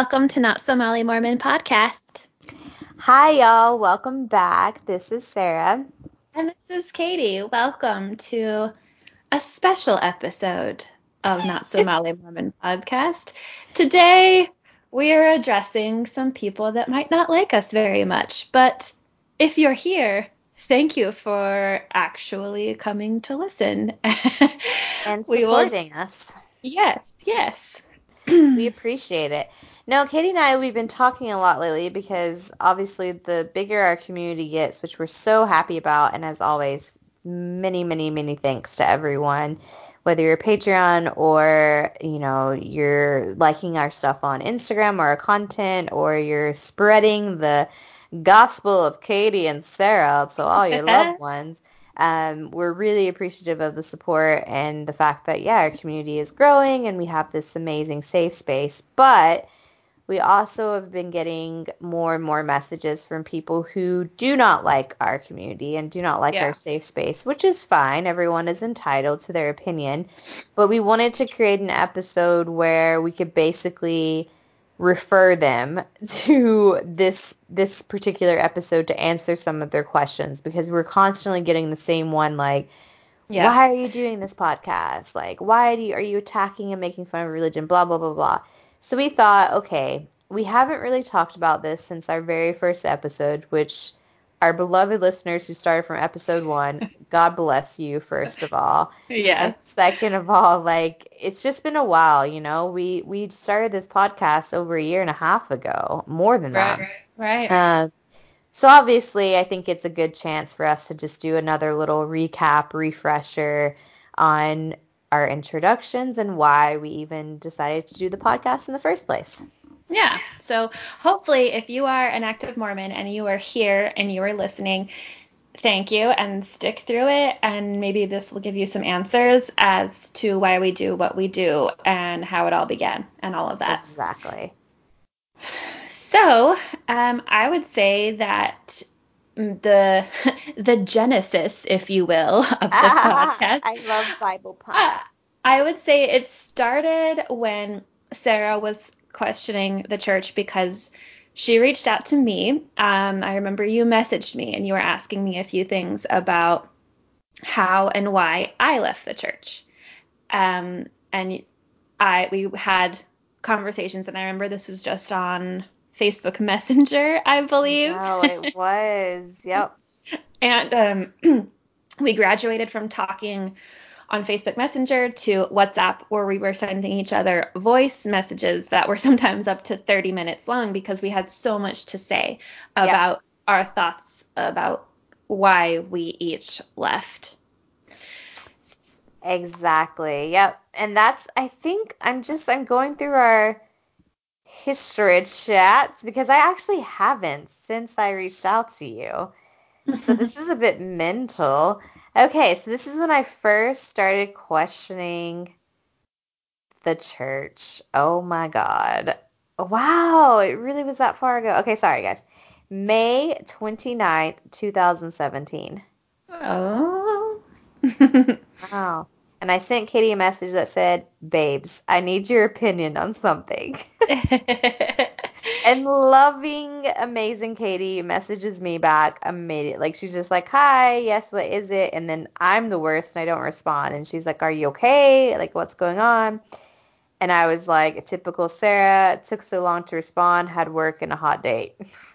Welcome to Not So Molly Mormon podcast. Hi, y'all. Welcome back. This is Sarah. And this is Katie. Welcome to a special episode of Not So Molly Mormon podcast. Today, we are addressing some people that might not like us very much, but if you're here, thank you for actually coming to listen. and supporting will, us. Yes, yes. we appreciate it. No, Katie and I, we've been talking a lot lately because obviously the bigger our community gets, which we're so happy about, and as always, many, many, many thanks to everyone, whether you're a Patreon or, you know, you're liking our stuff on Instagram or our content or you're spreading the gospel of Katie and Sarah to all your loved ones. Um, we're really appreciative of the support and the fact that, yeah, our community is growing and we have this amazing safe space. But we also have been getting more and more messages from people who do not like our community and do not like yeah. our safe space, which is fine. Everyone is entitled to their opinion. But we wanted to create an episode where we could basically refer them to this this particular episode to answer some of their questions because we're constantly getting the same one like yeah. why are you doing this podcast like why do you, are you attacking and making fun of religion blah blah blah blah so we thought okay we haven't really talked about this since our very first episode which our beloved listeners who started from episode one, God bless you, first of all. Yeah. And second of all, like it's just been a while, you know. We we started this podcast over a year and a half ago, more than right, that. Right. Right. Um, so obviously, I think it's a good chance for us to just do another little recap, refresher on our introductions and why we even decided to do the podcast in the first place. Yeah. So hopefully, if you are an active Mormon and you are here and you are listening, thank you and stick through it. And maybe this will give you some answers as to why we do what we do and how it all began and all of that. Exactly. So um, I would say that the the genesis, if you will, of this podcast. I love Bible puns. Uh, I would say it started when Sarah was questioning the church because she reached out to me. Um, I remember you messaged me and you were asking me a few things about how and why I left the church. Um, and I we had conversations, and I remember this was just on Facebook Messenger, I believe. Oh, it was. yep. and um, we graduated from talking on Facebook Messenger to WhatsApp, where we were sending each other voice messages that were sometimes up to 30 minutes long because we had so much to say about yep. our thoughts about why we each left. Exactly. Yep. And that's I think I'm just I'm going through our history chats because I actually haven't since I reached out to you. So this is a bit mental. Okay, so this is when I first started questioning the church. Oh my god. Wow, it really was that far ago. Okay, sorry guys. May 29th, 2017. Oh. wow. And I sent Katie a message that said, Babes, I need your opinion on something. and loving, amazing Katie messages me back immediately. Like she's just like, "Hi, yes, what is it?" And then I'm the worst, and I don't respond. And she's like, "Are you okay? Like, what's going on?" And I was like, typical Sarah. It took so long to respond. Had work and a hot date.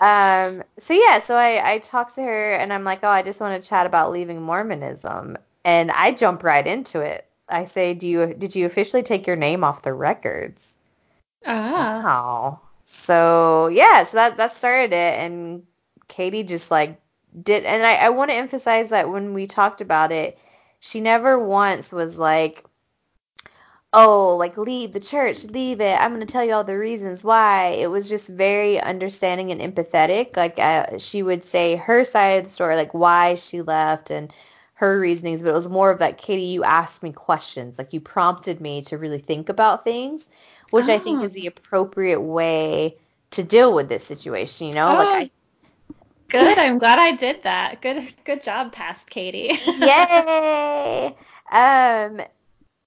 um. So yeah. So I I talked to her, and I'm like, "Oh, I just want to chat about leaving Mormonism." And I jump right into it. I say, "Do you did you officially take your name off the records?" Ah. Wow. So yeah, so that that started it, and Katie just like did, and I I want to emphasize that when we talked about it, she never once was like, oh, like leave the church, leave it. I'm gonna tell you all the reasons why. It was just very understanding and empathetic. Like uh, she would say her side of the story, like why she left and her reasonings, but it was more of that, Katie, you asked me questions, like you prompted me to really think about things which oh. I think is the oh. appropriate way to deal with this situation. You know, oh. like I. Good. I'm glad I did that. Good. Good job, past Katie. Yay. Um.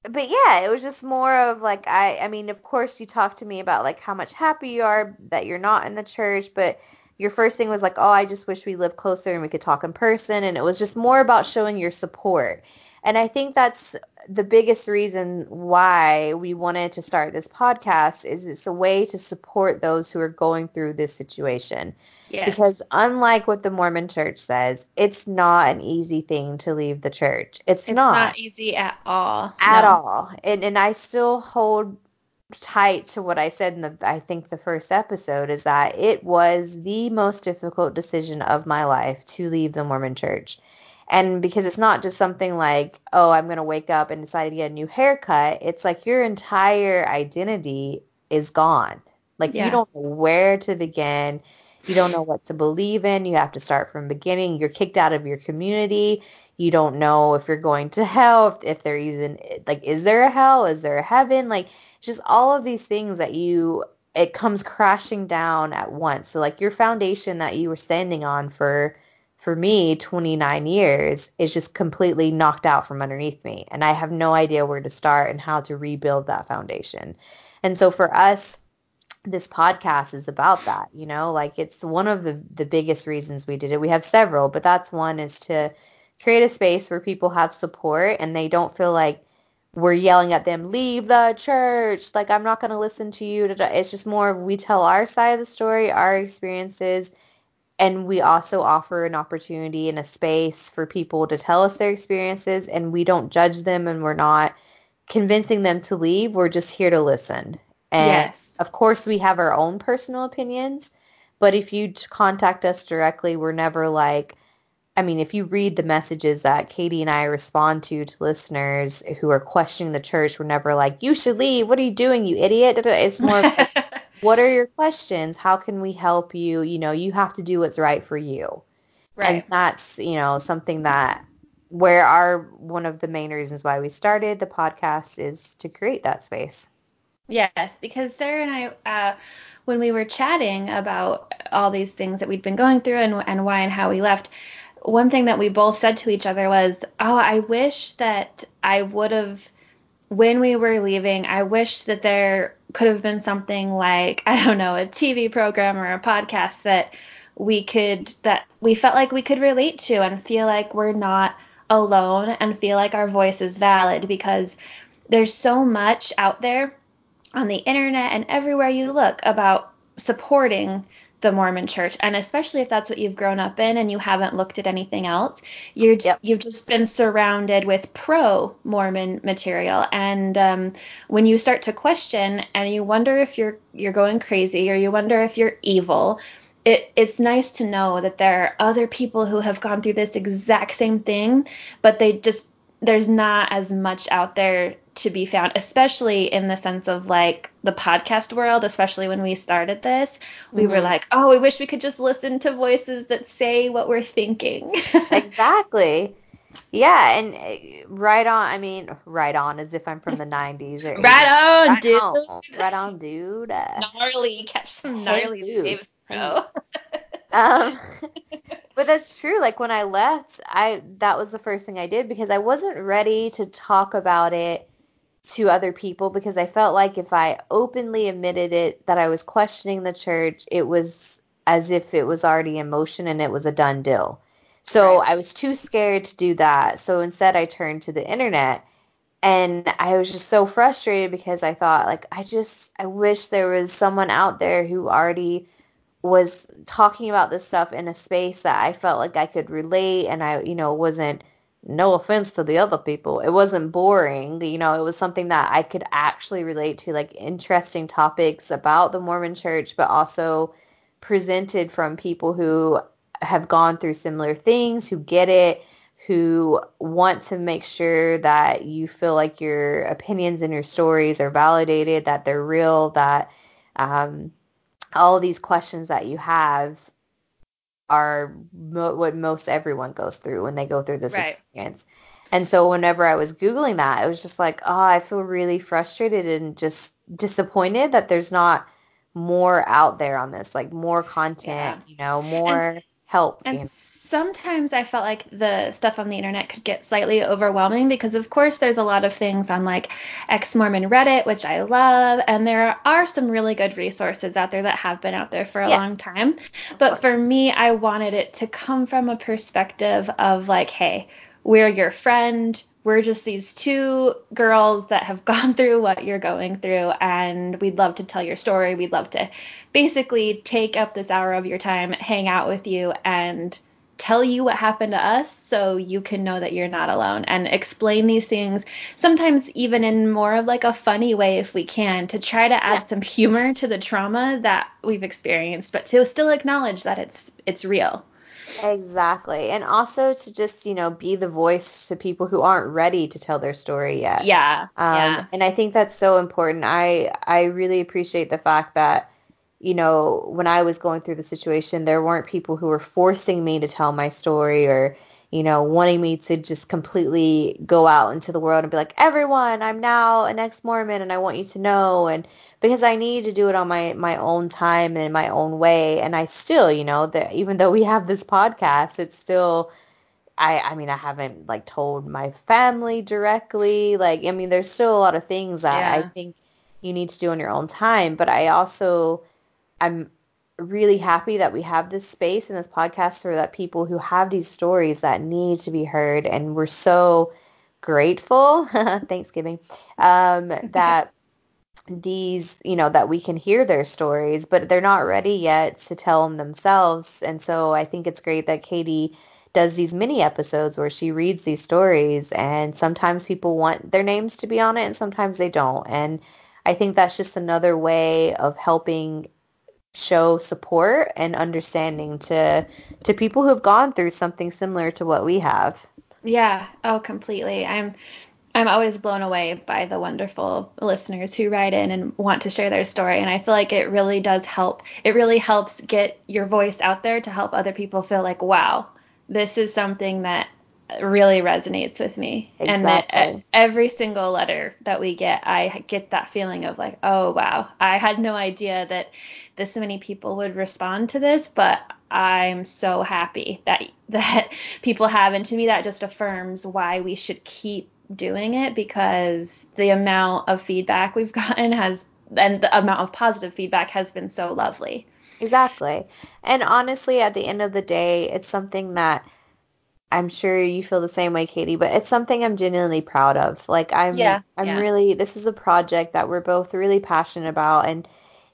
but yeah, it was just more of like I I mean, of course you talked to me about like how much happy you are that you're not in the church, but your first thing was like, "Oh, I just wish we lived closer and we could talk in person." And it was just more about showing your support. And I think that's the biggest reason why we wanted to start this podcast is it's a way to support those who are going through this situation. Yes. Because unlike what the Mormon church says, it's not an easy thing to leave the church. It's, It's not, not easy at all. at No. all. And and I still hold tight to what I said in the I think the first episode is that it was the most difficult decision of my life to leave the Mormon church. And because it's not just something like, oh, I'm going to wake up and decide to get a new haircut, it's like your entire identity is gone. Like Yeah. you don't know where to begin. You don't know what to believe in. You have to start from beginning. You're kicked out of your community. You don't know if you're going to hell, if, if they're using like is there a hell? Is there a heaven? Like just all of these things that you it comes crashing down at once. So like your foundation that you were standing on for for me 29 years is just completely knocked out from underneath me and I have no idea where to start and how to rebuild that foundation. And so for us this podcast is about that, you know, like it's one of the the biggest reasons we did it. We have several, but that's one is to create a space where people have support and they don't feel like we're yelling at them, leave the church. Like, I'm not going to listen to you. It's just more we tell our side of the story, our experiences, and we also offer an opportunity and a space for people to tell us their experiences, and we don't judge them and we're not convincing them to leave. We're just here to listen. And Yes. of course, we have our own personal opinions, but if you contact us directly, we're never like, I mean, if you read the messages that Katie and I respond to to listeners who are questioning the church, we're never like, you should leave. What are you doing, you idiot? It's more like, what are your questions? How can we help you? You know, you have to do what's right for you. Right. And that's, you know, something that where our one of the main reasons why we started the podcast is to create that space. Yes, because Sarah and I, uh, when we were chatting about all these things that we'd been going through and, and why and how we left, one thing that we both said to each other was, Oh, I wish that I would have, when we were leaving, I wish that there could have been something like, I don't know, a TV program or a podcast that we could, that we felt like we could relate to and feel like we're not alone and feel like our voice is valid because there's so much out there on the internet and everywhere you look about supporting the Mormon church and especially if that's what you've grown up in and you haven't looked at anything else you're Yep. you've just been surrounded with pro Mormon material and um, when you start to question and you wonder if you're you're going crazy or you wonder if you're evil it, it's nice to know that there are other people who have gone through this exact same thing but they just there's not as much out there to be found, especially in the sense of like the podcast world, especially when we started this. We were Mhm. like, oh, we wish we could just listen to voices that say what we're thinking. Exactly. Yeah, and uh, right on. I mean, right on, as if I'm from the 90s or right on, Right dude. on, right on, dude. Uh, Gnarly. Catch some gnarly loose. waves, bro. Um, but that's true. Like when I left, I that was the first thing I did because I wasn't ready to talk about it to other people because I felt like if I openly admitted it that I was questioning the church, it was as if it was already in motion and it was a done deal. So Right. I was too scared to do that. So instead I turned to the internet and I was just so frustrated because I thought like I just I wish there was someone out there who already was talking about this stuff in a space that I felt like I could relate and I, you know, wasn't no offense to the other people. It wasn't boring, you know, it was something that I could actually relate to like interesting topics about the Mormon church but also presented from people who have gone through similar things, who get it, who want to make sure that you feel like your opinions and your stories are validated, that they're real, that um, all these questions that you have are mo- what most everyone goes through when they go through this Right. experience. And so whenever I was googling that, it was just like, oh, I feel really frustrated and just disappointed that there's not more out there on this, like more content, Yeah. you know, more help. And you know. Sometimes I felt like the stuff on the internet could get slightly overwhelming because, of course, there's a lot of things on like ex Mormon Reddit, which I love, and there are some really good resources out there that have been out there for a yeah. long time. But for me, I wanted it to come from a perspective of like, hey, we're your friend. We're just these two girls that have gone through what you're going through, and we'd love to tell your story. We'd love to basically take up this hour of your time, hang out with you, and tell you what happened to us so you can know that you're not alone and explain these things sometimes even in more of like a funny way if we can to try to add yeah. some humor to the trauma that we've experienced but to still acknowledge that it's it's real Exactly. And also to just, you know, be the voice to people who aren't ready to tell their story yet. Yeah. Um, yeah. and I think that's so important. I I really appreciate the fact that you know, when I was going through the situation, there weren't people who were forcing me to tell my story or, you know, wanting me to just completely go out into the world and be like, everyone, I'm now an ex Mormon and I want you to know. And because I need to do it on my, my own time and in my own way. And I still, you know, that even though we have this podcast, it's still, I, I mean, I haven't like told my family directly. Like, I mean, there's still a lot of things that yeah. I think you need to do on your own time. But I also, I'm really happy that we have this space and this podcast so that people who have these stories that need to be heard. And we're so grateful thanksgiving um, that these you know that we can hear their stories but they're not ready yet to tell them themselves. And so i think it's great that katie does these mini episodes where she reads these stories and sometimes people want their names to be on it and sometimes they don't. And i think that's just another way of helping show support and understanding to to people who have gone through something similar to what we have. Yeah, oh completely. I'm I'm always blown away by the wonderful listeners who write in and want to share their story and I feel like it really does help. It really helps get your voice out there to help other people feel like wow, this is something that really resonates with me. Exactly. And that uh, every single letter that we get, I get that feeling of like, oh wow, I had no idea that this many people would respond to this, but I'm so happy that that people have, and to me that just affirms why we should keep doing it because the amount of feedback we've gotten has and the amount of positive feedback has been so lovely. Exactly. And honestly, at the end of the day, it's something that I'm sure you feel the same way, Katie, but it's something I'm genuinely proud of. Like I'm yeah, I'm yeah. really this is a project that we're both really passionate about and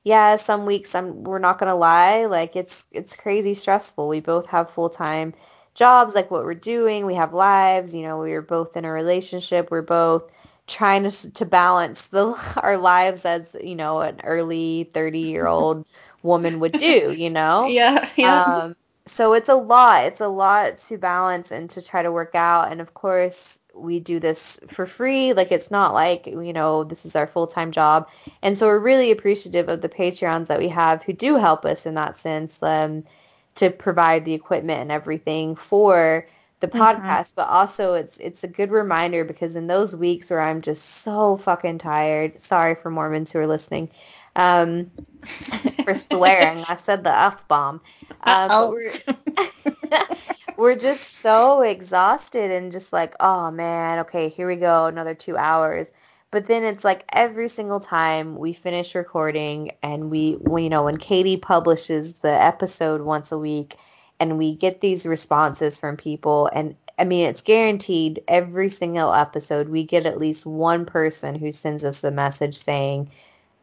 yeah, some weeks I'm we're not gonna lie, like it's it's crazy stressful. We both have full time jobs, like what we're doing. We have lives. You know, we are both in a relationship. We're both trying to to balance the our lives as you know an early 30 year old woman would do. You know. yeah. Yeah. Um, so it's a lot. It's a lot to balance and to try to work out. And of course, we do this for free. Like it's not like, you know, this is our full-time job. And so we're really appreciative of the Patreons that we have who do help us in that sense um, to provide the equipment and everything for the mm-hmm. podcast, mm-hmm. but also it's it's a good reminder because in those weeks where I'm just so fucking tired, sorry for Mormons who are listening, um, for swearing, I said the f bomb. Uh, we're we're just so exhausted and just like, oh man, okay, here we go, another two hours. But then it's like every single time we finish recording and we, we, you know, when Katie publishes the episode once a week and we get these responses from people and I mean, it's guaranteed every single episode we get at least one person who sends us a message saying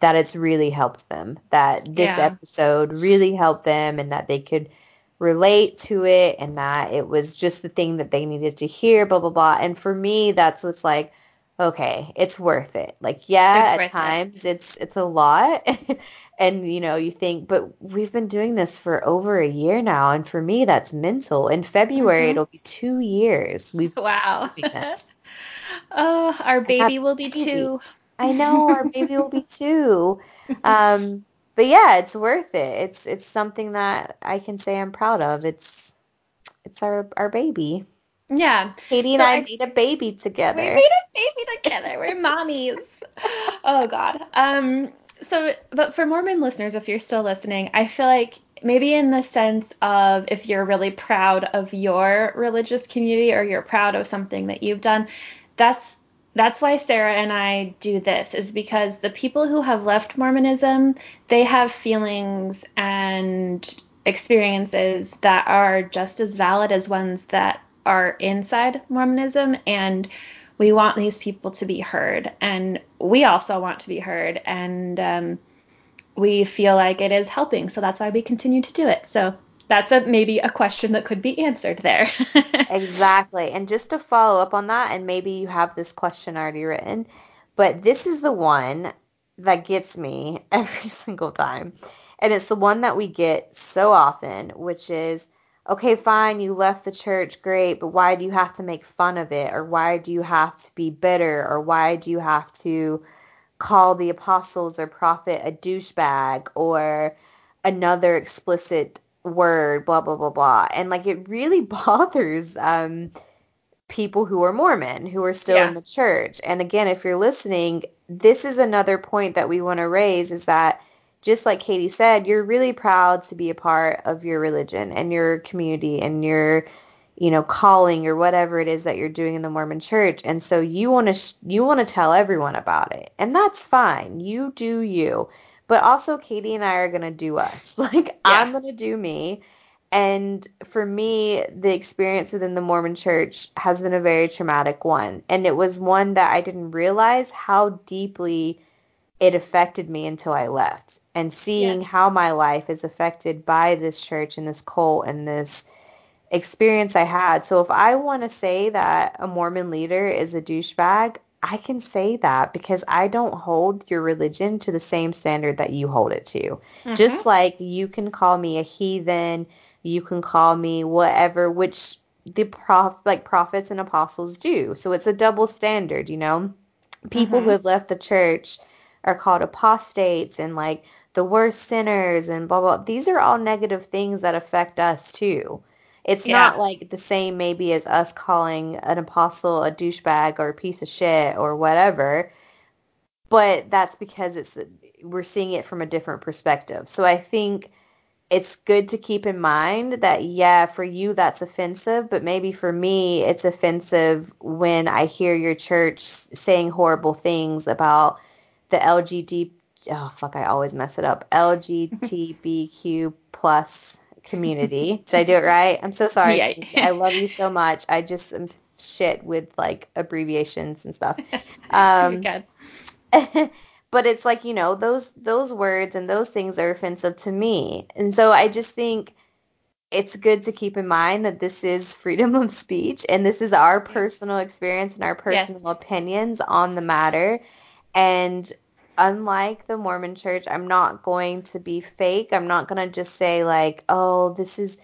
that it's really helped them, that this yeah. episode really helped them and that they could – relate to it and that it was just the thing that they needed to hear, blah, blah, blah. And for me, that's what's like, okay, it's worth it. Like, yeah, at times it. it's it's a lot. and you know, you think, but we've been doing this for over a year now, and for me that's mental. In February mm-hmm. it'll be two years. We've Wow. oh, our baby will be baby. two. I know our baby will be two. Um but yeah, it's worth it. It's it's something that I can say I'm proud of. It's it's our our baby. Yeah. Katie and so I, I made a baby together. We made a baby together. We're mommies. oh God. Um. So, but for Mormon listeners, if you're still listening, I feel like maybe in the sense of if you're really proud of your religious community or you're proud of something that you've done, that's that's why Sarah and I do this is because the people who have left Mormonism, they have feelings and experiences that are just as valid as ones that are inside Mormonism and we want these people to be heard and we also want to be heard and um, we feel like it is helping so that's why we continue to do it. So that's a maybe a question that could be answered there exactly and just to follow up on that and maybe you have this question already written but this is the one that gets me every single time and it's the one that we get so often which is okay, fine, you left the church, great, but why do you have to make fun of it? Or why do you have to be bitter? Or why do you have to call the apostles or prophet a douchebag or another explicit word, blah, blah, blah, blah. And like it really bothers um, people who are Mormon, who are still yeah. in the church. And again, if you're listening, this is another point that we want to raise is that just like Katie said, you're really proud to be a part of your religion and your community and your, you know, calling or whatever it is that you're doing in the Mormon church. And so you want to sh- you want to tell everyone about it. And that's fine. You do you. But also Katie and I are going to do us. Like yeah. I'm going to do me. And for me, the experience within the Mormon church has been a very traumatic one. And it was one that I didn't realize how deeply it affected me until I left and seeing yeah. how my life is affected by this church and this cult and this experience I had. So if I want to say that a Mormon leader is a douchebag, I can say that because I don't hold your religion to the same standard that you hold it to. Mm-hmm. Just like you can call me a heathen, you can call me whatever, which the prof like prophets and apostles do. So it's a double standard, you know. People mm-hmm. who have left the church are called apostates and like the worst sinners and blah blah. These are all negative things that affect us too. It's yeah. not like the same maybe as us calling an apostle a douchebag or a piece of shit or whatever, but that's because it's we're seeing it from a different perspective. So I think it's good to keep in mind that yeah, for you that's offensive, but maybe for me it's offensive when I hear your church saying horrible things about the LGBT oh fuck, I always mess it up. LGBTQ plus community. Did I do it right? I'm so sorry. Yeah. I love you so much. I just am shit with like abbreviations and stuff. Um, but it's like you know those those words and those things are offensive to me, and so I just think it's good to keep in mind that this is freedom of speech and this is our personal experience and our personal yes. opinions on the matter. And unlike the Mormon church, I'm not going to be fake. I'm not going to just say like, "Oh, this is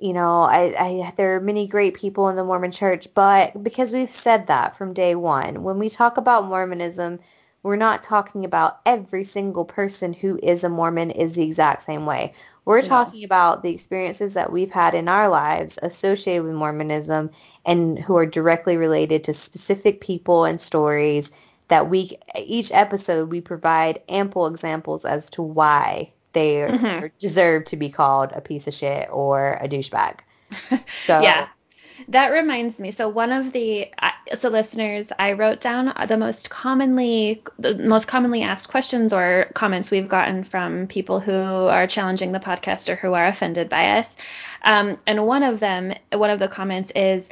you know, I, I there are many great people in the Mormon church, but because we've said that from day 1. When we talk about Mormonism, we're not talking about every single person who is a Mormon is the exact same way. We're no. talking about the experiences that we've had in our lives associated with Mormonism and who are directly related to specific people and stories that we each episode we provide ample examples as to why they mm-hmm. deserve to be called a piece of shit or a douchebag. So yeah. That reminds me. So one of the so listeners, I wrote down the most commonly the most commonly asked questions or comments we've gotten from people who are challenging the podcast or who are offended by us. Um, and one of them, one of the comments is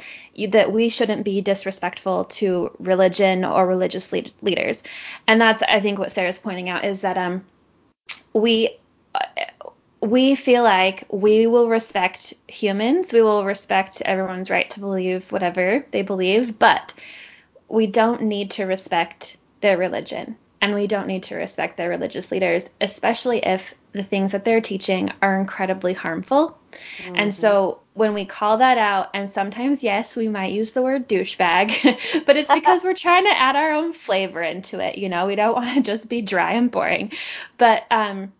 that we shouldn't be disrespectful to religion or religious lead- leaders. And that's, I think, what Sarah's pointing out is that um, we. we feel like we will respect humans, we will respect everyone's right to believe whatever they believe, but we don't need to respect their religion and we don't need to respect their religious leaders, especially if the things that they're teaching are incredibly harmful. Mm-hmm. And so when we call that out, and sometimes, yes, we might use the word douchebag, but it's because we're trying to add our own flavor into it. You know, we don't want to just be dry and boring. But um,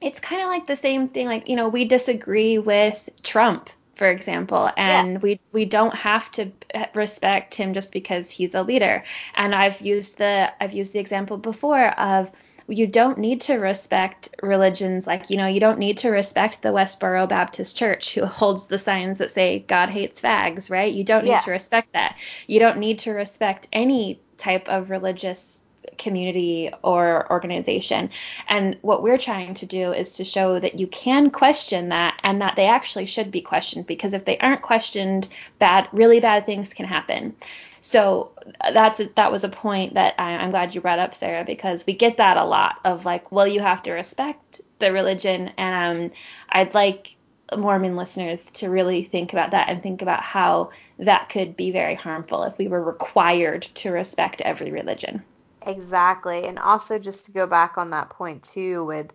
it's kind of like the same thing. Like, you know, we disagree with Trump for example and yeah. we we don't have to respect him just because he's a leader and i've used the i've used the example before of you don't need to respect religions like you know you don't need to respect the Westboro Baptist Church who holds the signs that say God hates fags, right? You don't need Yeah. to respect that. You don't need to respect any type of religious community or organization. And what we're trying to do is to show that you can question that and that they actually should be questioned because if they aren't questioned, bad really bad things can happen. So that's that was a point that I, I'm glad you brought up, Sarah, because we get that a lot of like, well, you have to respect the religion, and um, I'd like Mormon listeners to really think about that and think about how that could be very harmful if we were required to respect every religion. Exactly. And also just to go back on that point too with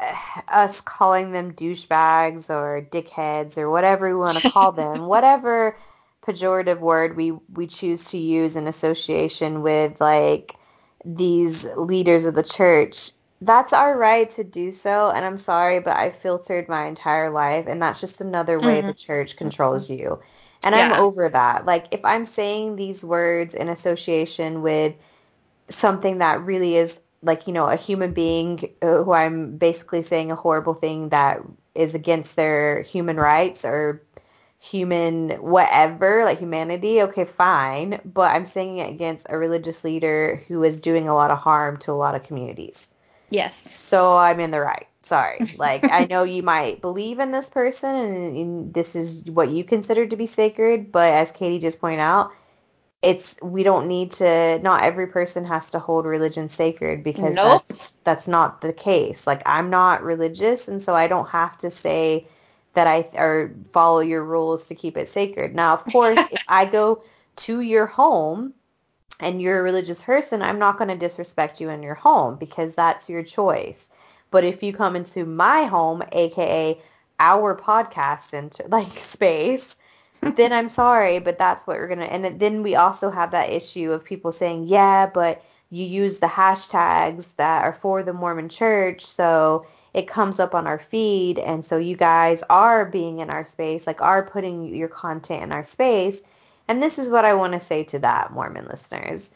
uh, us calling them douchebags or dickheads or whatever we want to call them, whatever pejorative word we we choose to use in association with like these leaders of the church. That's our right to do so, and I'm sorry, but I filtered my entire life, and that's just another way Mhm. the church controls you. And Yeah. I'm over that. Like, if I'm saying these words in association with something that really is like you know a human being uh, who I'm basically saying a horrible thing that is against their human rights or human whatever like humanity okay fine. But I'm saying it against a religious leader who is doing a lot of harm to a lot of communities. Yes. so I'm in the right. Sorry. Like I know you might believe in this person and, and this is what you consider to be sacred but as Katie just pointed out it's we don't need to not every person has to hold religion sacred because Nope. that's that's not the case. Like i'm not religious and so i don't have to say that i or follow your rules to keep it sacred now of course if i go to your home and you're a religious person i'm not going to disrespect you in your home because that's your choice but if you come into my home aka our podcast and like space then I'm sorry, but that's what we're gonna. And then we also have that issue of people saying, yeah, but you use the hashtags that are for the Mormon Church, so it comes up on our feed, and so you guys are being in our space, like are putting your content in our space. And this is what I want to say to that, Mormon listeners.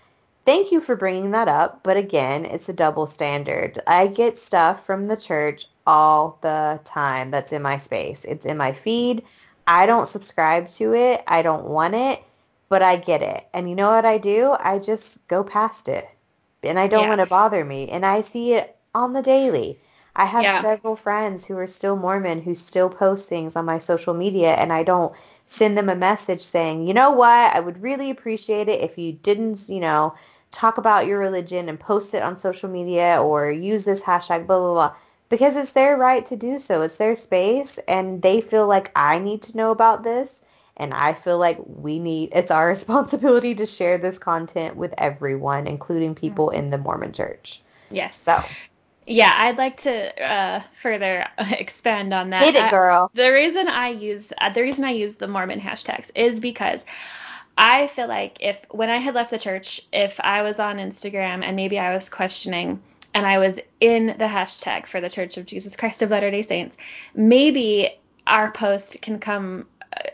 Thank you for bringing that up, but again, it's a double standard. I get stuff from the church all the time that's in my space. It's in my feed. I don't subscribe to it. I don't want it, but I get it. And you know what I do? I just go past it. And I don't Yeah. let it bother me. And I see it on the daily. I have Yeah. several friends who are still Mormon who still post things on my social media, and I don't send them a message saying, you know what, I would really appreciate it if you didn't, you know, talk about your religion and post it on social media or use this hashtag, blah, blah, blah because it's their right to do so. It's their space, and they feel like I need to know about this, and I feel like we need. It's our responsibility to share this content with everyone, including people in the Mormon Church. Yes. So Yeah, I'd like to uh, further expand on that. hit it, I- girl. the reason I use uh, the reason I use the Mormon hashtags is because I feel like if when I had left the church, if I was on Instagram and maybe I was questioning and I was in the hashtag for the Church of Jesus Christ of Latter-day Saints, maybe our post can come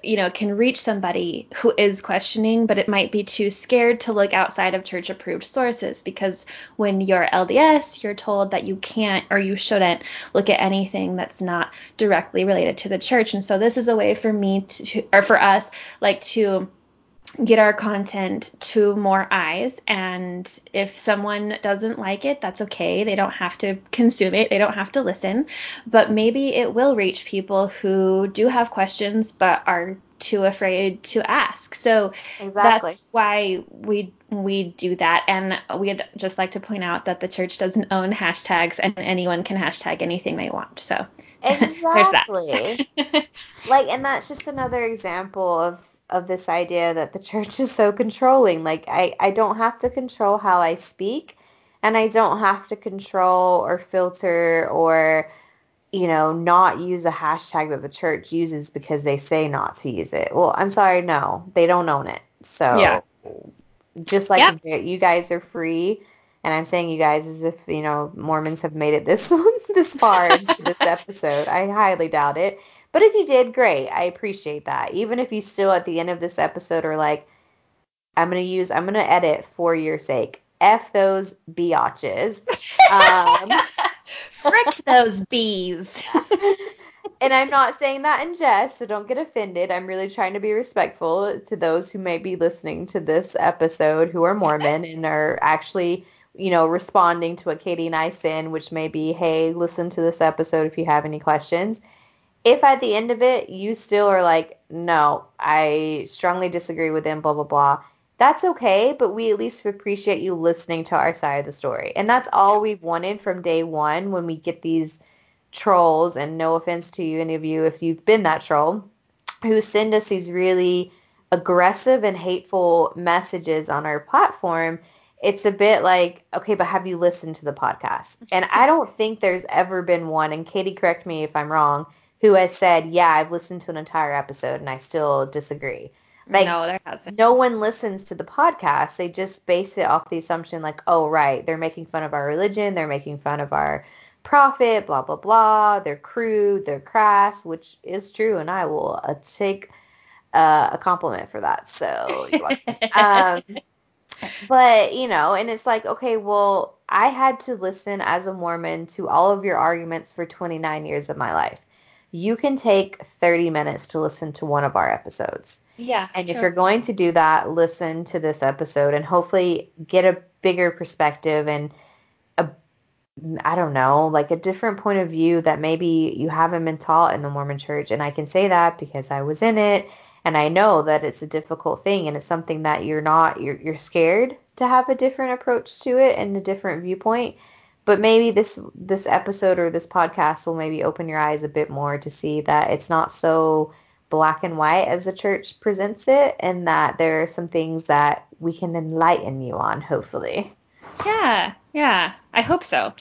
you know can reach somebody who is questioning but it might be too scared to look outside of church approved sources because when you're LDS you're told that you can't or you shouldn't look at anything that's not directly related to the church. And so this is a way for me to or for us like to get our content to more eyes and if someone doesn't like it that's okay. They don't have to consume it. They don't have to listen. But maybe it will reach people who do have questions but are too afraid to ask. So Exactly. that's why we we do that. And we'd just like to point out that the church doesn't own hashtags and anyone can hashtag anything they want. So Exactly. like and that's just another example of of this idea that the church is so controlling. Like i i don't have to control how i speak and i don't have to control or filter or you know not use a hashtag that the church uses because they say not to use it. Well i'm sorry no they don't own it. So Yeah. just like Yep. if you guys are free and i'm saying you guys as if you know mormons have made it this this far into this episode. I highly doubt it but if you did, great. I appreciate that. Even if you still at the end of this episode are like, I'm gonna use, I'm gonna edit for your sake. F those biatches. Um, Frick those bees. and I'm not saying that in jest, so don't get offended. I'm really trying to be respectful to those who may be listening to this episode who are Mormon and are actually, you know, responding to what Katie and I send, which may be, hey, listen to this episode if you have any questions. If at the end of it you still are like, no, I strongly disagree with them, blah, blah, blah, that's okay, but we at least appreciate you listening to our side of the story. And that's all we've wanted from day one when we get these trolls, and no offense to you, any of you, if you've been that troll, who send us these really aggressive and hateful messages on our platform. It's a bit like, okay, but have you listened to the podcast? And I don't think there's ever been one, and Katie, correct me if I'm wrong, who has said, yeah, I've listened to an entire episode and I still disagree. Like, no, there hasn't. No one listens to the podcast. They just base it off the assumption, like, oh, right, they're making fun of our religion, they're making fun of our prophet, blah, blah, blah. They're crude, they're crass, which is true, and I will uh, take uh, a compliment for that. So, um, but, you know, and it's like, okay, well, I had to listen as a Mormon to all of your arguments for 29 years of my life. You can take 30 minutes to listen to one of our episodes. Yeah. And sure. if you're going to do that, listen to this episode and hopefully get a bigger perspective and a I don't know, like a different point of view that maybe you haven't been taught in the Mormon church. And I can say that because I was in it and I know that it's a difficult thing and it's something that you're not you're you're scared to have a different approach to it and a different viewpoint. But maybe this this episode or this podcast will maybe open your eyes a bit more to see that it's not so black and white as the church presents it and that there are some things that we can enlighten you on hopefully. Yeah, yeah, I hope so.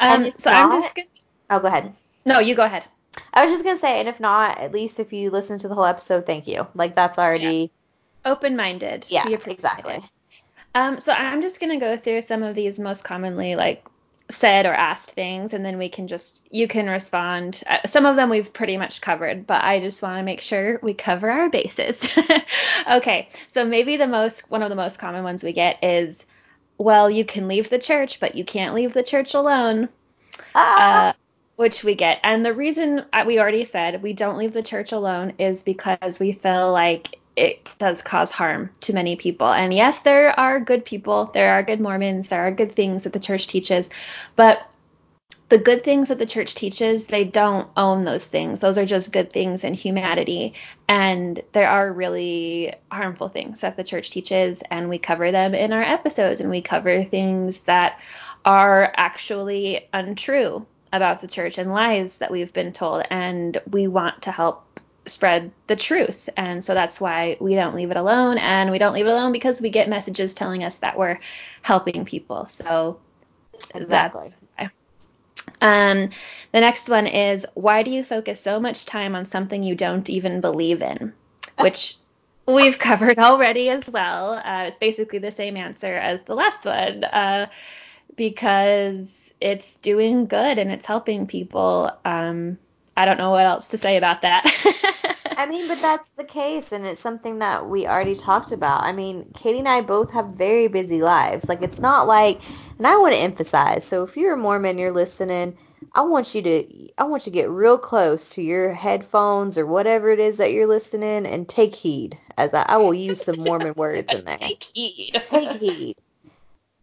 Um, so not, I'm just gonna. Oh, go ahead. No, you go ahead. I was just gonna say, and if not, at least if you listen to the whole episode, thank you. Like that's already yeah. open-minded. Yeah, exactly. Um, so I'm just gonna go through some of these most commonly like said or asked things, and then we can just you can respond. Uh, some of them we've pretty much covered, but I just want to make sure we cover our bases. okay, so maybe the most one of the most common ones we get is well, you can leave the church, but you can't leave the church alone. Ah. Uh, which we get. And the reason uh, we already said we don't leave the church alone is because we feel like it does cause harm to many people. And yes, there are good people, there are good Mormons, there are good things that the church teaches, but the good things that the church teaches, they don't own those things. Those are just good things in humanity. And there are really harmful things that the church teaches, and we cover them in our episodes, and we cover things that are actually untrue about the church and lies that we've been told. And we want to help spread the truth. And so that's why we don't leave it alone. And we don't leave it alone because we get messages telling us that we're helping people. So exactly. Um, the next one is why do you focus so much time on something you don't even believe in? Which we've covered already as well. Uh, it's basically the same answer as the last one uh, because it's doing good and it's helping people. Um, I don't know what else to say about that. I mean, but that's the case, and it's something that we already talked about. I mean, Katie and I both have very busy lives. Like, it's not like, and I want to emphasize. So, if you're a Mormon, you're listening. I want you to, I want you to get real close to your headphones or whatever it is that you're listening, and take heed. As I, I will use some Mormon words in there. Take heed. Take heed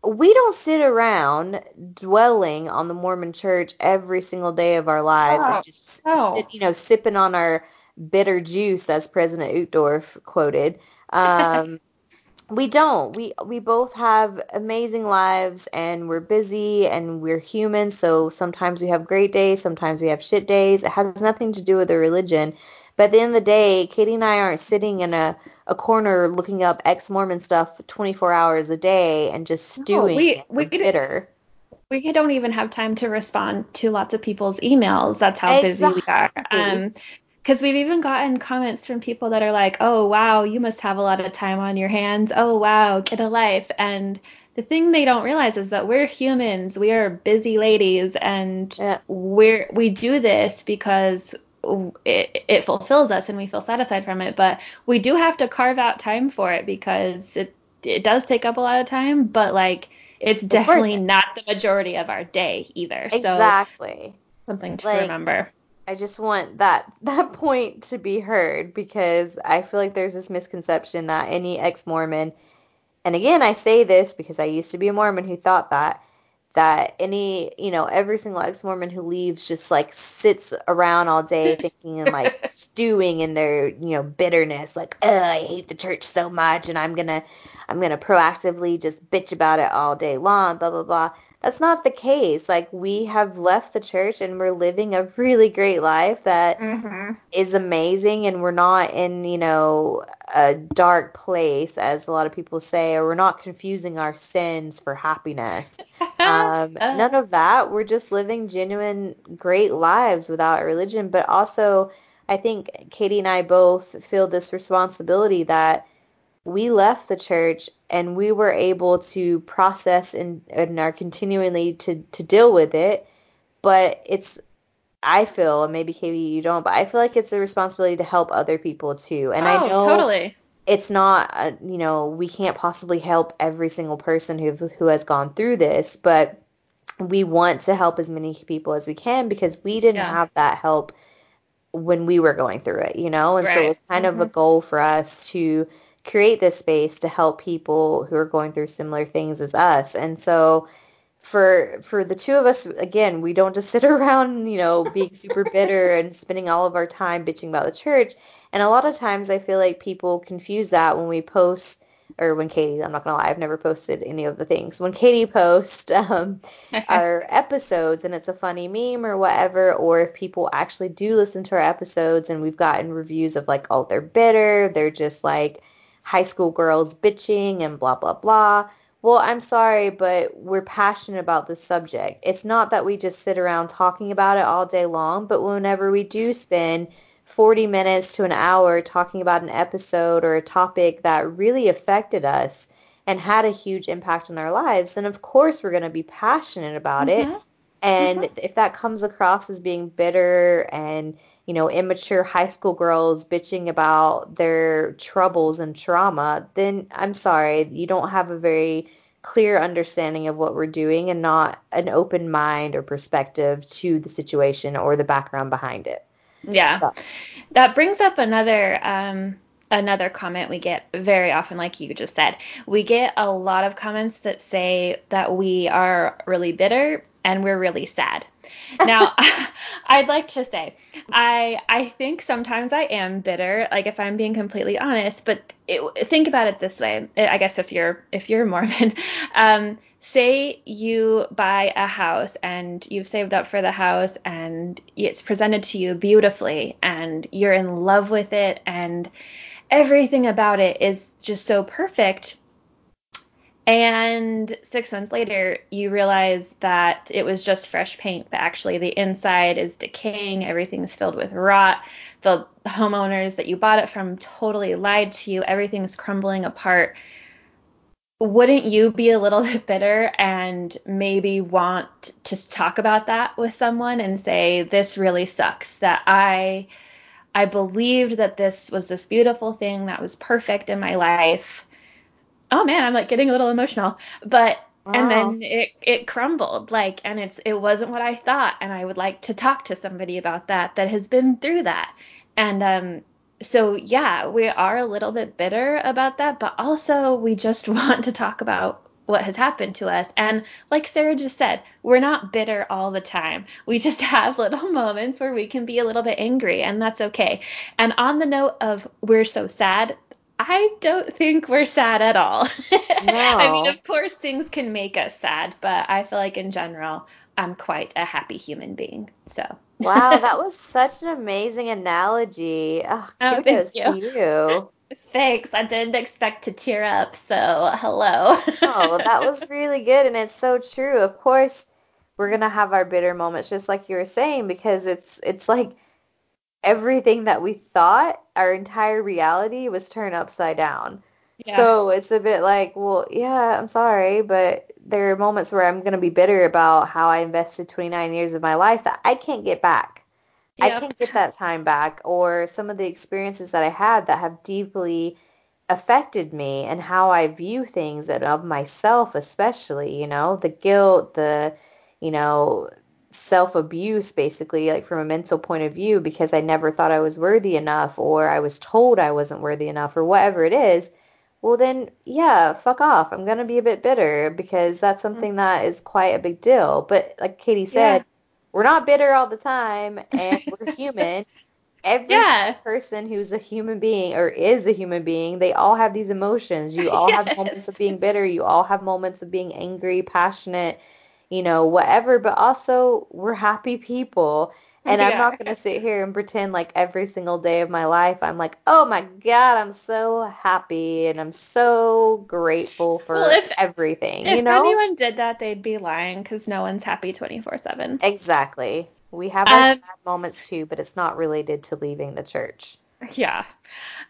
we don't sit around dwelling on the Mormon church every single day of our lives oh, and just oh. sit, you know sipping on our bitter juice, as President Uchtdorf quoted. Um, we don't. We we both have amazing lives, and we're busy, and we're human. So sometimes we have great days, sometimes we have shit days. It has nothing to do with the religion. But at the end of the day, Katie and I aren't sitting in a, a corner looking up ex Mormon stuff 24 hours a day and just stewing no, we, we bitter. We don't even have time to respond to lots of people's emails. That's how exactly. busy we are. Um, because we've even gotten comments from people that are like, "Oh wow, you must have a lot of time on your hands. Oh wow, get a life." And the thing they don't realize is that we're humans. We are busy ladies, and yeah. we're we do this because it, it fulfills us and we feel satisfied from it. But we do have to carve out time for it because it it does take up a lot of time. But like it's definitely not the majority of our day either. Exactly. So something to Like, remember. I just want that that point to be heard because I feel like there's this misconception that any ex-Mormon, and again I say this because I used to be a Mormon who thought that that any you know every single ex-Mormon who leaves just like sits around all day thinking and like stewing in their you know bitterness like oh I hate the church so much and I'm gonna I'm gonna proactively just bitch about it all day long blah blah blah that's not the case. Like we have left the church and we're living a really great life that Mm-hmm. is amazing and we're not in, you know, a dark place as a lot of people say or we're not confusing our sins for happiness. Um, none of that. We're just living genuine great lives without religion, but also I think Katie and I both feel this responsibility that we left the church and we were able to process and, and are continually to, to deal with it. But it's, I feel, and maybe Katie you don't, but I feel like it's a responsibility to help other people too. And oh, I know totally. it's not, uh, you know, we can't possibly help every single person who who has gone through this, but we want to help as many people as we can because we didn't Yeah. have that help when we were going through it, you know? And so it was kind of a Mhm. goal for us to create this space to help people who are going through similar things as us. And so for for the two of us again, we don't just sit around, you know, being super bitter and spending all of our time bitching about the church. And a lot of times I feel like people confuse that when we post or when Katie, I'm not gonna lie, I've never posted any of the things. When Katie posts um, our episodes and it's a funny meme or whatever, or if people actually do listen to our episodes and we've gotten reviews of like, oh, they're bitter, they're just like high school girls bitching and blah, blah, blah. Well, I'm sorry, but we're passionate about this subject. It's not that we just sit around talking about it all day long, but whenever we do spend 40 minutes to an hour talking about an episode or a topic that really affected us and had a huge impact on our lives, then of course we're going to be passionate about it. Mhm. And if that comes across as being bitter and, you know, immature high school girls bitching about their troubles and trauma, then I'm sorry, you don't have a very clear understanding of what we're doing and not an open mind or perspective to the situation or the background behind it. Yeah. So, That brings up another um, another comment we get very often, like you just said. We get a lot of comments that say that we are really bitter and we're really sad. Now, I'd like to say, I I think sometimes I am bitter, like if I'm being completely honest. But it, think about it this way. I guess if you're if you're Mormon, um, say you buy a house and you've saved up for the house and it's presented to you beautifully and you're in love with it and everything about it is just so perfect. And six months later, you realize that it was just fresh paint, but actually the inside is decaying, everything's filled with rot. The homeowners that you bought it from totally lied to you, everything's crumbling apart. Wouldn't you be a little bit bitter and maybe want to talk about that with someone and say, This really sucks, that I I believed that this was this beautiful thing that was perfect in my life. Oh man, I'm like getting a little emotional. But and then it it crumbled like and it's it wasn't what I thought and I would like to talk to somebody about that that has been through that. And um so yeah, we are a little bit bitter about that, but also we just want to talk about what has happened to us. And like Sarah just said, we're not bitter all the time. We just have little moments where we can be a little bit angry, and that's okay. And on the note of we're so sad, I don't think we're sad at all. No. I mean, of course, things can make us sad, but I feel like in general, I'm quite a happy human being. So. Wow, that was such an amazing analogy. Oh, Oh, kudos thank to you. Thanks. I didn't expect to tear up, so hello. Oh, that was really good, and it's so true. Of course, we're gonna have our bitter moments, just like you were saying, because it's it's like everything that we thought, our entire reality was turned upside down. Yeah. So it's a bit like, well, yeah, I'm sorry, but there are moments where I'm gonna be bitter about how I invested 29 years of my life that I can't get back. I can't get that time back, or some of the experiences that I had that have deeply affected me and how I view things and of myself especially, you know, the guilt, the you know, self abuse basically like from a mental point of view because I never thought I was worthy enough or I was told I wasn't worthy enough or whatever it is. Well then, yeah, fuck off. I'm going to be a bit bitter because that's mm-hmm. something that is quite a big deal. But like Katie said, yeah. we're not bitter all the time and we're human every yeah. person who's a human being or is a human being, they all have these emotions. You all yes. have moments of being bitter. You all have moments of being angry, passionate, you know, whatever. But also, we're happy people. And yeah. I'm not going to sit here and pretend like every single day of my life I'm like, oh my God, I'm so happy and I'm so grateful for well, if, everything. If you know? anyone did that, they'd be lying because no one's happy 24 7. Exactly. We have our um, bad moments too, but it's not related to leaving the church. Yeah.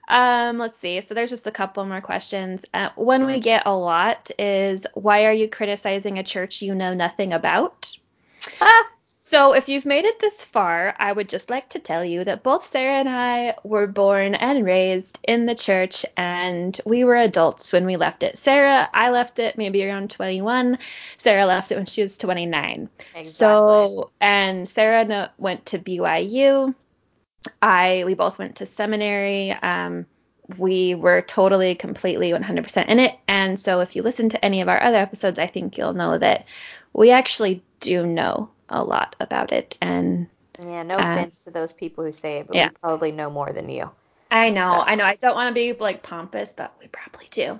Um, let's see. So there's just a couple more questions. Uh, one we get a lot is why are you criticizing a church you know nothing about? Ah, so, if you've made it this far, I would just like to tell you that both Sarah and I were born and raised in the church, and we were adults when we left it. Sarah, I left it maybe around 21. Sarah left it when she was 29. Exactly. So, and Sarah went to BYU. I we both went to seminary. Um, we were totally, completely, 100% in it. And so, if you listen to any of our other episodes, I think you'll know that we actually do know a lot about it. And yeah, no uh, offense to those people who say it, but yeah. we probably know more than you. I know, I know. I don't want to be like pompous, but we probably do.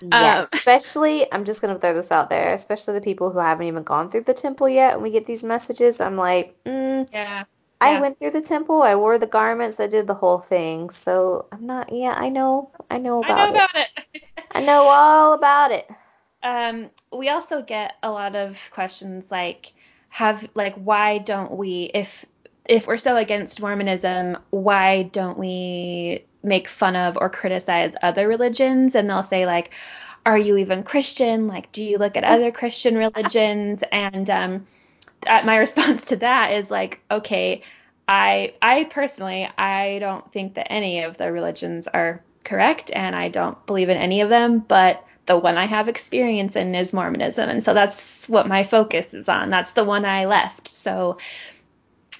Yes, um, especially I'm just gonna throw this out there, especially the people who haven't even gone through the temple yet, and we get these messages. I'm like, mm, yeah. I went through the temple. I wore the garments. I did the whole thing. So I'm not. Yeah, I know. I know about it. I know about it. it. I know all about it. Um, we also get a lot of questions like, have like why don't we if if we're so against Mormonism, why don't we make fun of or criticize other religions? And they'll say like, are you even Christian? Like, do you look at other Christian religions? And um, Uh, my response to that is like, okay, I I personally I don't think that any of the religions are correct, and I don't believe in any of them, but the one I have experience in is Mormonism. And so that's what my focus is on. That's the one I left. So,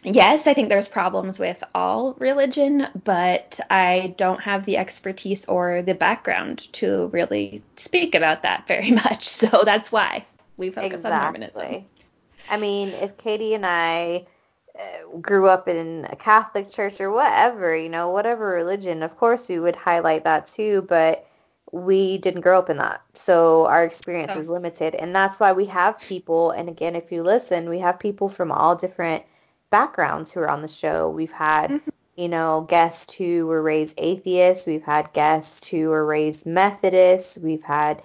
yes, I think there's problems with all religion, but I don't have the expertise or the background to really speak about that very much. So that's why we focus exactly. on Mormonism. I mean, if Katie and I uh, grew up in a Catholic church or whatever, you know, whatever religion, of course we would highlight that too, but we didn't grow up in that. So our experience is limited. And that's why we have people, and again, if you listen, we have people from all different backgrounds who are on the show. We've had, mm-hmm. you know, guests who were raised atheists. We've had guests who were raised Methodists. We've had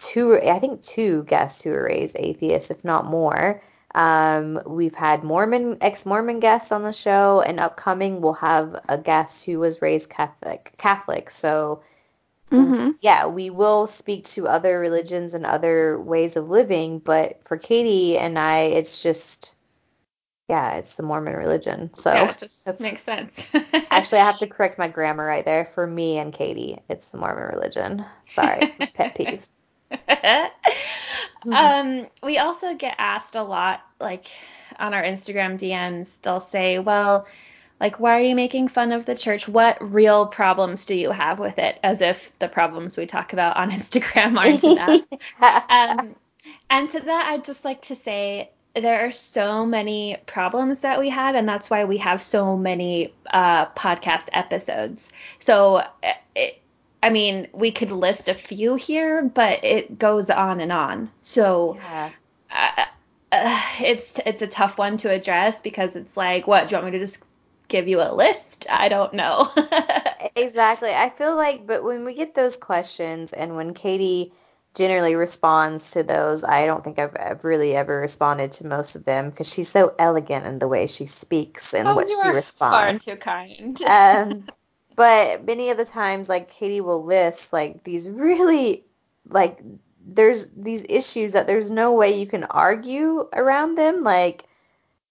two, I think two guests who were raised atheists, if not more. Um, we've had Mormon, ex-Mormon guests on the show, and upcoming we'll have a guest who was raised Catholic. Catholic. So Mm-hmm. Yeah, we will speak to other religions and other ways of living, but for Katie and I, it's just, yeah, it's the Mormon religion. So yeah, that makes sense. actually, I have to correct my grammar right there. For me and Katie, it's the Mormon religion. Sorry, pet peeve. um, we also get asked a lot, like on our Instagram DMs, they'll say, well, like, why are you making fun of the church? What real problems do you have with it? As if the problems we talk about on Instagram aren't enough. um, and to that, I'd just like to say there are so many problems that we have, and that's why we have so many uh, podcast episodes. So, it, I mean, we could list a few here, but it goes on and on. So, yeah. uh, uh, it's it's a tough one to address because it's like, what do you want me to just give you a list. I don't know. exactly. I feel like, but when we get those questions and when Katie generally responds to those, I don't think I've, I've really ever responded to most of them because she's so elegant in the way she speaks and oh, what she responds. Far too kind. um, but many of the times, like Katie will list like these really like there's these issues that there's no way you can argue around them, like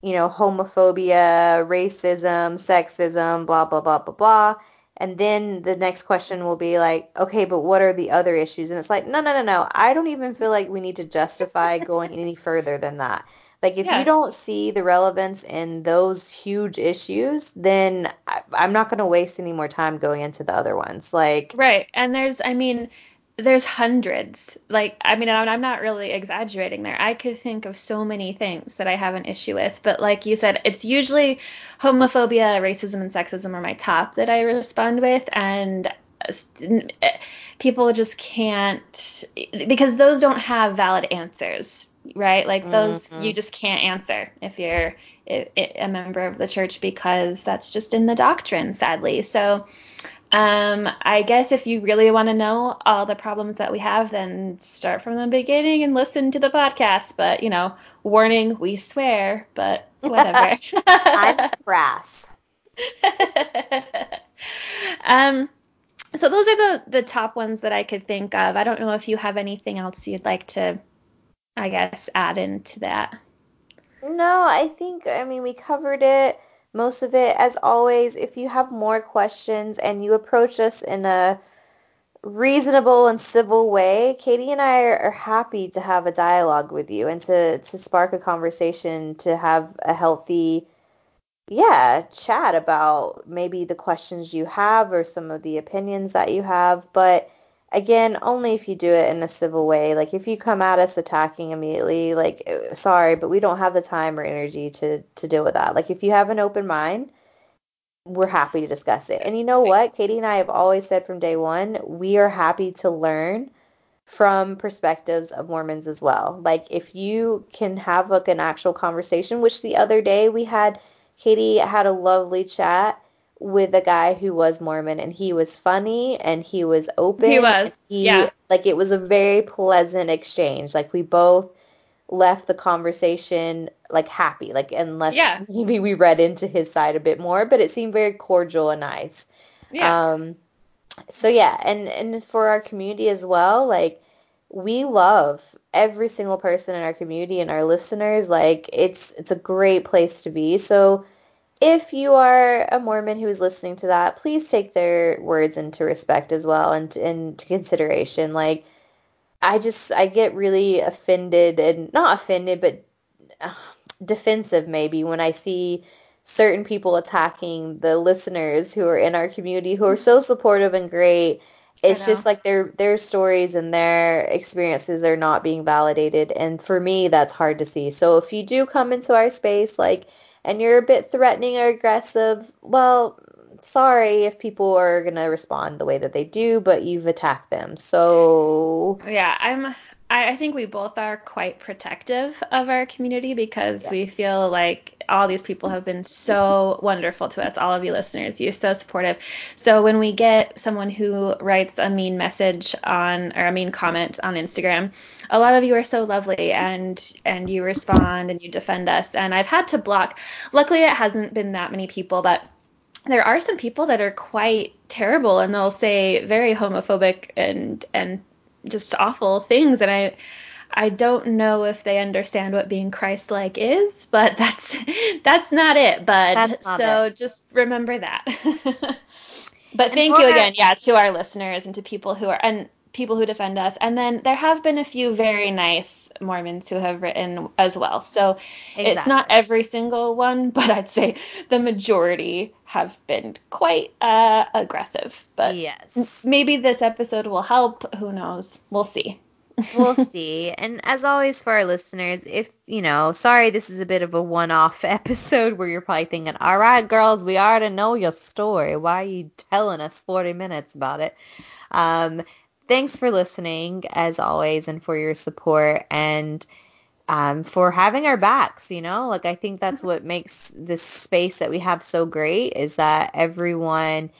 you know, homophobia, racism, sexism, blah, blah, blah, blah, blah. And then the next question will be like, okay, but what are the other issues? And it's like, no, no, no, no. I don't even feel like we need to justify going any further than that. Like if Yeah. you don't see the relevance in those huge issues, then I, I'm not going to waste any more time going into the other ones. Like, Right. And there's, I mean, there's hundreds. Like, I mean, I'm I'm not really exaggerating there. I could think of so many things that I have an issue with. But like you said, it's usually homophobia, racism, and sexism are my top that I respond with. And uh, people just can't, because those don't have valid answers. Right, like those Mhm. you just can't answer if you're a member of the church because that's just in the doctrine, sadly. So, um, I guess if you really want to know all the problems that we have, then start from the beginning and listen to the podcast. But, you know, warning, we swear, but whatever. I'm brass. um, so those are the, the top ones that I could think of. I don't know if you have anything else you'd like to, I guess, add into that. No, I think, I mean, we covered it, most of it. As always, if you have more questions and you approach us in a reasonable and civil way, Katie and I are, happy to have a dialogue with you and to, to spark a conversation, to have a healthy, yeah, chat about maybe the questions you have or some of the opinions that you have. But again, only if you do it in a civil way. Like if you come at us attacking immediately, like eh, sorry, but we don't have the time or energy to to deal with that. Like if you have an open mind, we're happy to discuss it. And you know what? Katie and I have always said from day one, we are happy to learn from perspectives of Mormons as well. Like if you can have like an actual conversation, which the other day we had Katie had a lovely chat with a guy who was Mormon and he was funny and he was open. He was, he, yeah. Like it was a very pleasant exchange. Like we both left the conversation like happy. Like unless Yeah. maybe we read into his side a bit more, but it seemed very cordial and nice. Yeah. Um, so yeah, and and for our community as well, like we love every single person in our community and our listeners. Like it's it's a great place to be. So if you are a Mormon who is listening to that, please take their words into respect as well and into consideration. Like I just I get really offended and not offended, but uh, defensive maybe when I see certain people attacking the listeners who are in our community who are so supportive and great. It's just like their their stories and their experiences are not being validated and for me that's hard to see. So if you do come into our space like and you're a bit threatening or aggressive, well, sorry if people are going to respond the way that they do, but you've attacked them. So Yeah, I'm. I, I think we both are quite protective of our community because Yeah. we feel like all these people have been so wonderful to us. All of you listeners, you're so supportive. So when we get someone who writes a mean message on or a mean comment on Instagram, a lot of you are so lovely and and you respond and you defend us. And I've had to block. Luckily, it hasn't been that many people, but there are some people that are quite terrible and they'll say very homophobic and and just awful things and I I don't know if they understand what being Christ-like is, but that's that's not it, bud. Not so just remember that. but And thank you our- again, yeah, to our listeners and to people who are and people who defend us. And then there have been a few very nice Mormons who have written as well. So it's not every single one, but I'd say the majority have been quite uh, aggressive. But yes. maybe this episode will help. Who knows? We'll see. we'll see. And as always for our listeners, if, you know, sorry this is a bit of a one-off episode where you're probably thinking, all right, girls, we already know your story. Why are you telling us 40 minutes about it? Um, thanks for listening, as always, and for your support and um, for having our backs, you know? Like, I think that's what makes this space that we have so great is that everyone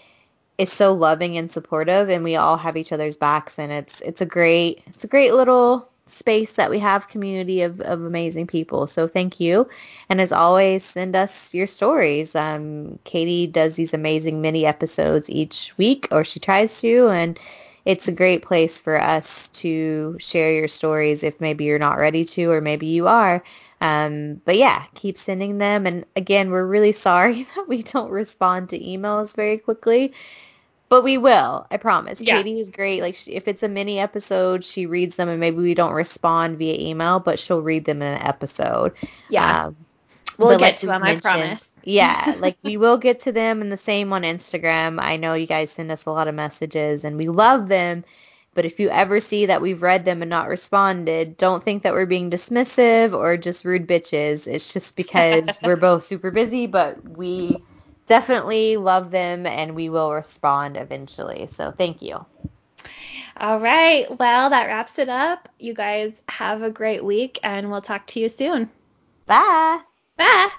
is so loving and supportive and we all have each other's backs and it's it's a great it's a great little space that we have community of, of amazing people. So thank you. And as always send us your stories. Um, katie does these amazing mini episodes each week or she tries to and it's a great place for us to share your stories if maybe you're not ready to or maybe you are um, but yeah, keep sending them. And again, we're really sorry that we don't respond to emails very quickly But we will, I promise. Yeah. Katie is great. Like she, if it's a mini episode, she reads them and maybe we don't respond via email, but she'll read them in an episode. Yeah. Um, we'll get like to them, I promise. Yeah, like we will get to them and the same on Instagram. I know you guys send us a lot of messages and we love them. But if you ever see that we've read them and not responded, don't think that we're being dismissive or just rude bitches. It's just because we're both super busy, but we definitely love them and we will respond eventually. So thank you. All right. Well, that wraps it up. You guys have a great week and we'll talk to you soon. Bye. Bye.